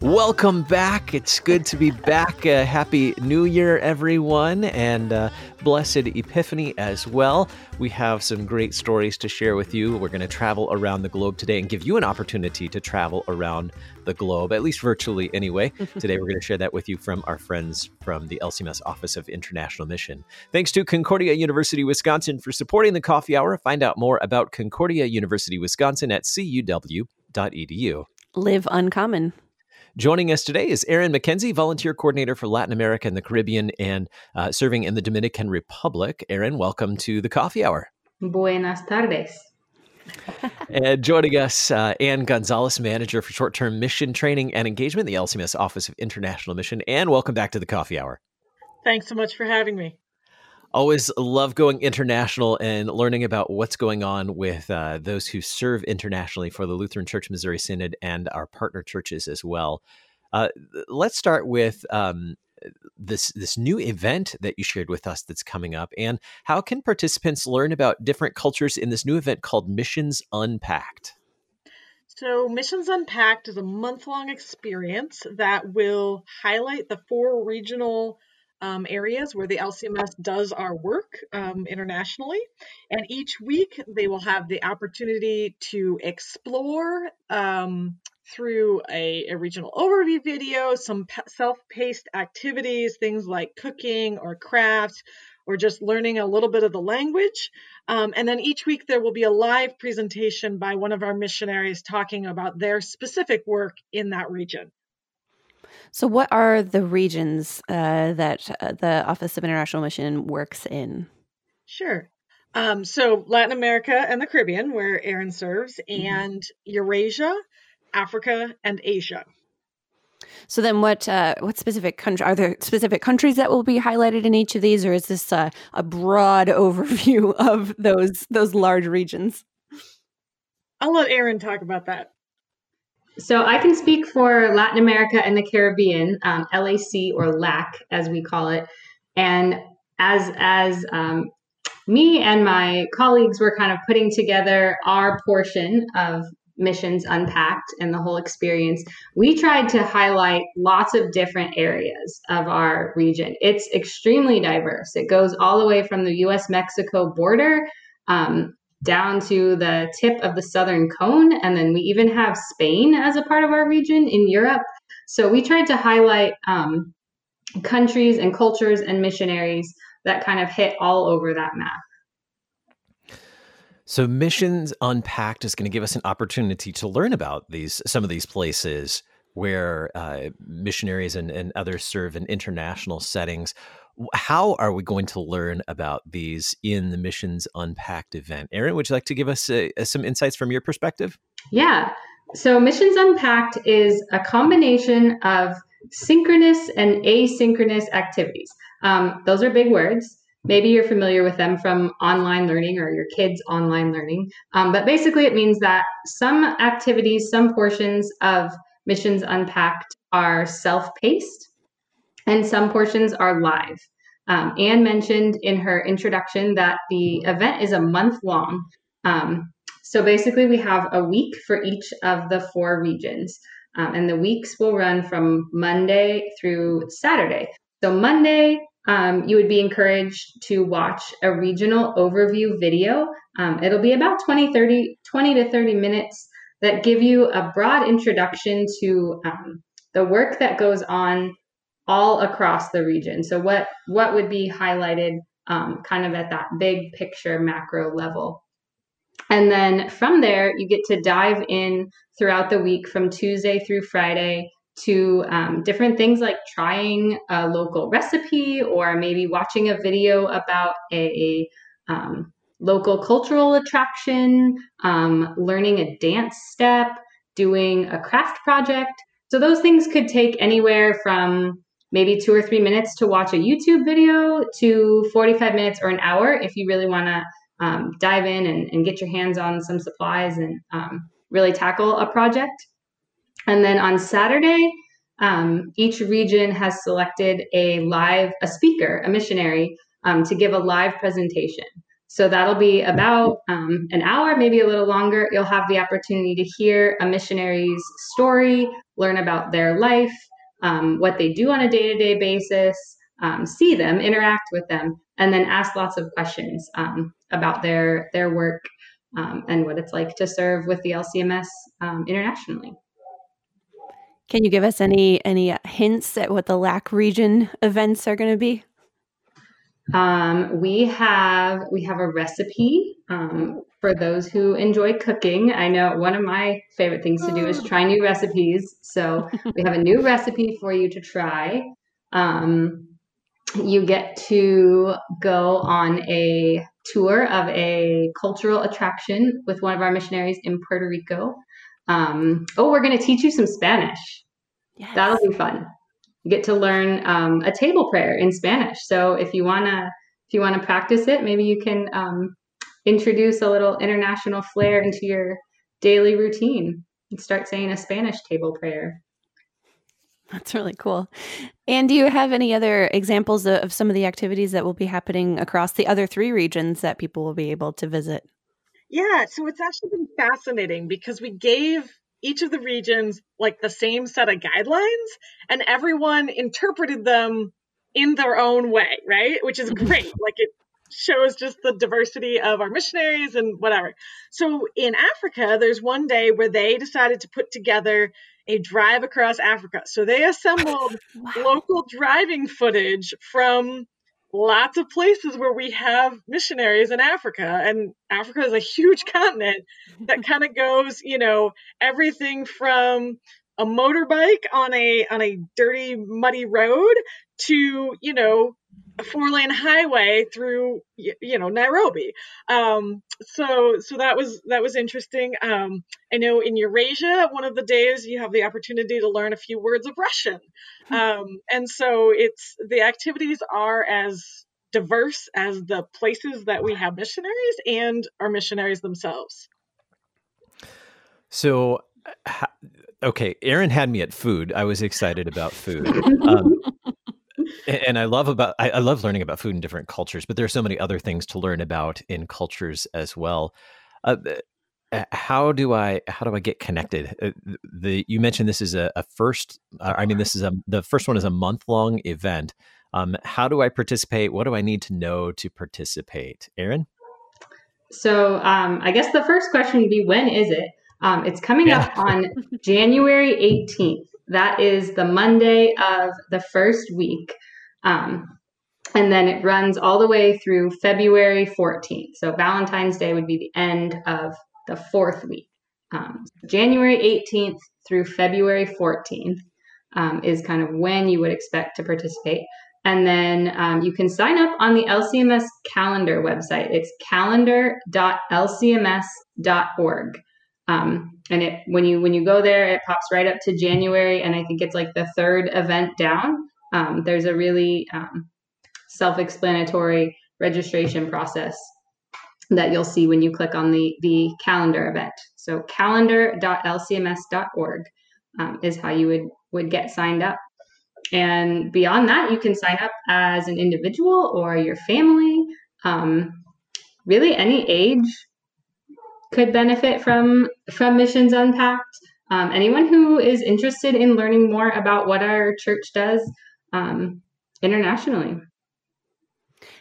Welcome back. It's good to be back. Uh, happy New Year, everyone, and uh, blessed Epiphany as well. We have some great stories to share with you. We're going to travel around the globe today and give you an opportunity to travel around the globe, at least virtually anyway. today, we're going to share that with you from our friends from the LCMS Office of International Mission. Thanks to Concordia University, Wisconsin for supporting the coffee hour. Find out more about Concordia University, Wisconsin at cuw.edu. Live uncommon. Joining us today is Erin Mackenzie, volunteer coordinator for Latin America and the Caribbean and uh, serving in the Dominican Republic. Erin, welcome to the Coffee Hour. Buenas tardes. and joining us, uh, Anne Gonzalez, manager for short term mission training and engagement, the LCMS Office of International Mission. And welcome back to the Coffee Hour. Thanks so much for having me always love going international and learning about what's going on with uh, those who serve internationally for the Lutheran Church Missouri Synod and our partner churches as well. Uh, let's start with um, this this new event that you shared with us that's coming up, and how can participants learn about different cultures in this new event called Missions Unpacked? So, Missions Unpacked is a month long experience that will highlight the four regional um, areas where the LCMS does our work um, internationally. And each week they will have the opportunity to explore um, through a, a, regional overview video, some self paced activities, things like cooking or crafts, Or just learning a little bit of the language. Um, and then each week there will be a live presentation by one of our missionaries talking about their specific work in that region. So, what are the regions uh, that uh, the Office of International Mission works in? Sure. Um, so, Latin America and the Caribbean, where Erin serves, mm-hmm. and Eurasia, Africa, and Asia. So then, what uh, what specific country are there? Specific countries that will be highlighted in each of these, or is this a broad overview of those those large regions? I'll let Erin talk about that. So I can speak for Latin America and the Caribbean, um, LAC or LAC as we call it. And as as um, me and my colleagues were kind of putting together our portion of missions unpacked and the whole experience we tried to highlight lots of different areas of our region it's extremely diverse it goes all the way from the us mexico border um, down to the tip of the southern cone. And then we even have Spain as a part of our region in Europe. So we tried to highlight um, countries and cultures and missionaries that kind of hit all over that map. So Missions Unpacked is going to give us an opportunity to learn about these some of these places where uh, missionaries and, and others serve in international settings how are we going to learn about these in the Missions Unpacked event? Erin, would you like to give us uh, uh, some insights from your perspective? Yeah. So, Missions Unpacked is a combination of synchronous and asynchronous activities. Um, those are big words. Maybe you're familiar with them from online learning or your kids' online learning. Um, but basically, it means that some activities, some portions of Missions Unpacked are self paced and some portions are live. Um, Anne mentioned in her introduction that the event is a month long. Um, so basically, we have a week for each of the four regions. Um, and the weeks will run from Monday through Saturday. So, Monday, um, you would be encouraged to watch a regional overview video. Um, it'll be about 20, 30, 20 to 30 minutes that give you a broad introduction to um, the work that goes on all across the region. So what what would be highlighted um, kind of at that big picture macro level. And then from there, you get to dive in throughout the week from Tuesday through Friday to um, different things like trying a local recipe or maybe watching a video about a um, local cultural attraction, um, learning a dance step, doing a craft project. So those things could take anywhere from maybe two or three minutes to watch a YouTube video to 45 minutes or an hour if you really want to um, dive in and, and, get your hands on some supplies and um, really tackle a project. And then on Saturday, um, each region has selected a live, a speaker, a missionary, um, to give a live presentation. So that'll be about um, an hour, maybe a little longer. You'll have the opportunity to hear a missionary's story, learn about their life, um, what they do on a day to day basis, um, see them, interact with them, and then ask lots of questions um, about their, their work um, and what it's like to serve with the LCMS um, internationally. Can you give us any any hints at what the LAC region events are going to be? Um, we have we have a recipe um, for those who enjoy cooking. I know one of my favorite things to do is try new recipes. So we have a new recipe for you to try. Um, you get to go on a tour of a cultural attraction with one of our missionaries in Puerto Rico. Um, oh, we're going to teach you some Spanish. Yes. That'll be fun. You get to learn um, a table prayer in Spanish. So if you wanna if you wanna practice it, maybe you can um, introduce a little international flair into your daily routine and start saying a Spanish table prayer. That's really cool. And do you have any other examples of some of the activities that will be happening across the other three regions that people will be able to visit? Yeah, so it's actually been fascinating because we gave each of the regions like the same set of guidelines and everyone interpreted them in their own way, right? Which is great. like it shows just the diversity of our missionaries and whatever. So in Africa, there's one day where they decided to put together a drive across Africa. So they assembled wow. local driving footage from lots of places where we have missionaries in Africa, and Africa is a huge continent that kind of goes, you know, everything from a motorbike on a on a dirty muddy road to you know a four lane highway through you know Nairobi. Um, so so that was that was interesting. Um, I know in Eurasia, one of the days you have the opportunity to learn a few words of Russian, hmm. um, and so it's the activities are as diverse as the places that we have missionaries and our missionaries themselves. So. Okay, Erin had me at food. I was excited about food. And I love about I, I, love learning about food in different cultures, but there are so many other things to learn about in cultures as well. Uh, uh how do I how do I get connected? Uh, the you mentioned this is a, a first. Uh, I mean, this is a the first one is a month long event. Um, how do I participate? What do I need to know to participate? Erin? So um, I guess the first question would be when is it? Um, it's coming yeah. up on January 18th. That is the Monday of the first week. Um, and then it runs all the way through February 14th. So Valentine's Day would be the end of the fourth week. Um, January 18th through February 14th um, is kind of when you would expect to participate. And then um, you can sign up on the LCMS calendar website. It's calendar.lcms.org. Um, and it when you when you go there, it pops right up to January, and I think it's like the third event down. Um, there's a really um, self-explanatory registration process that you'll see when you click on the the calendar event. So calendar.lcms.org um, is how you would would get signed up. And beyond that, you can sign up as an individual or your family. Um, really, any age could benefit from from Missions Unpacked. Um, anyone who is interested in learning more about what our church does um, internationally.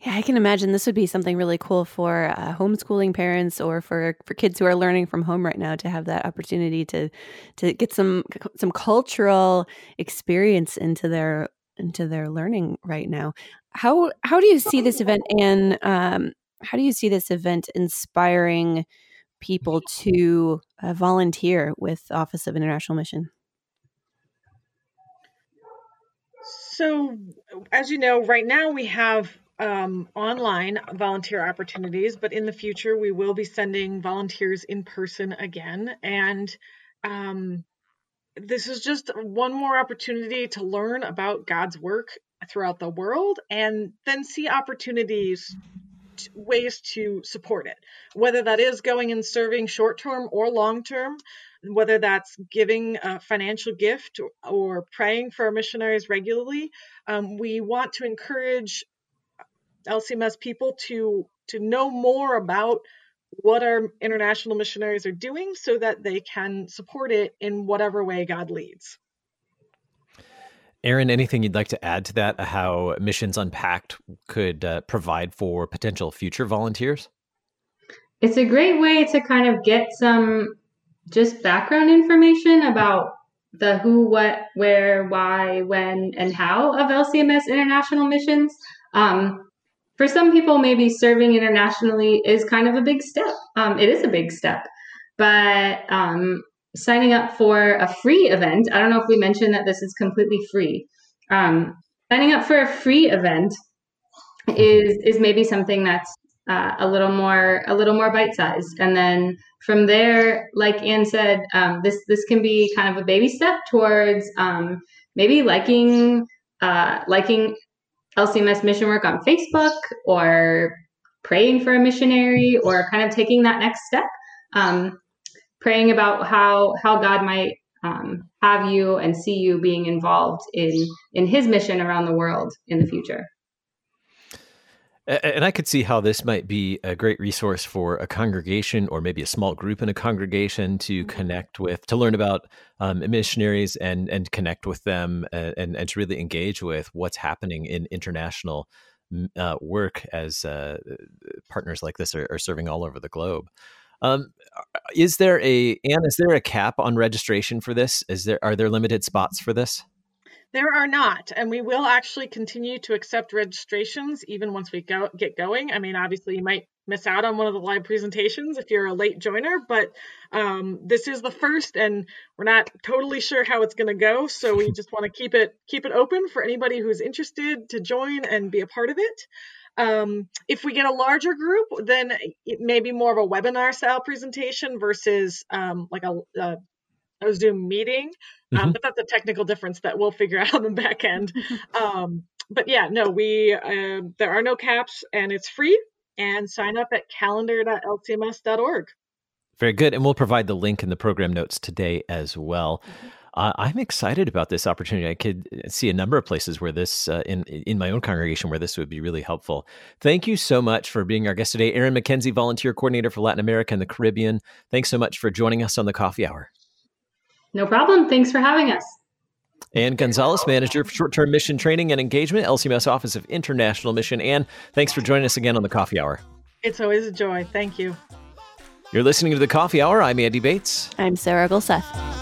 Yeah, I can imagine this would be something really cool for uh, homeschooling parents or for for kids who are learning from home right now to have that opportunity to to get some some cultural experience into their into their learning right now. How how do you see this event and um, how do you see this event inspiring people to uh, volunteer with Office of International Mission? So, as you know, right now we have um, online volunteer opportunities, but in the future we will be sending volunteers in person again. And um, this is just one more opportunity to learn about God's work throughout the world and then see opportunities ways to support it, whether that is going and serving short term or long term, whether that's giving a financial gift or praying for our missionaries regularly. Um, we want to encourage LCMS people to to know more about what our international missionaries are doing so that they can support it in whatever way God leads. Erin, anything you'd like to add to that? How Missions Unpacked could uh, provide for potential future volunteers? It's a great way to kind of get some just background information about the who, what, where, why, when, and how of LCMS international missions. Um, for some people, maybe serving internationally is kind of a big step. Um, it is a big step, but um, signing up for a free event, I don't know if we mentioned that this is completely free. Um, signing up for a free event is is maybe something that's uh, a little more a little more bite sized, and then from there, like Anne said, um, this this can be kind of a baby step towards um, maybe liking uh, liking LCMS mission work on Facebook or praying for a missionary or kind of taking that next step. Um, praying about how how God might um, have you and see you being involved in in His mission around the world in the future. And I could see how this might be a great resource for a congregation or maybe a small group in a congregation to mm-hmm. connect with, to learn about um, missionaries and and connect with them and, and, and to really engage with what's happening in international uh, work as uh, partners like this are, are, serving all over the globe. Um, is there a Anne? Is there a cap on registration for this? Is there are there limited spots for this? There are not, and we will actually continue to accept registrations even once we go get going. I mean, obviously, you might miss out on one of the live presentations if you're a late joiner, but um, this is the first, and we're not totally sure how it's going to go. So we just want to keep it keep it open for anybody who's interested to join and be a part of it. Um, if we get a larger group, then it may be more of a webinar style presentation versus um, like a, a a Zoom meeting. Um, mm-hmm. but that's a technical difference that we'll figure out on the back end. Um, but yeah, no, we uh, there are no caps, and it's free. And sign up at calendar.lcms.org. Very good, and we'll provide the link in the program notes today as well. Mm-hmm. Uh, I'm excited about this opportunity. I could uh, see a number of places where this, uh, in in my own congregation, where this would be really helpful. Thank you so much for being our guest today, Erin Mackenzie, volunteer coordinator for Latin America and the Caribbean. Thanks so much for joining us on the Coffee Hour. No problem. Thanks for having us. Anne Gonzalez, Manager for Short Term Mission Training and Engagement, LCMS Office of International Mission. Anne, thanks for joining us again on the Coffee Hour. It's always a joy. Thank you. You're listening to the Coffee Hour. I'm Andy Bates. I'm Sarah Gulseth.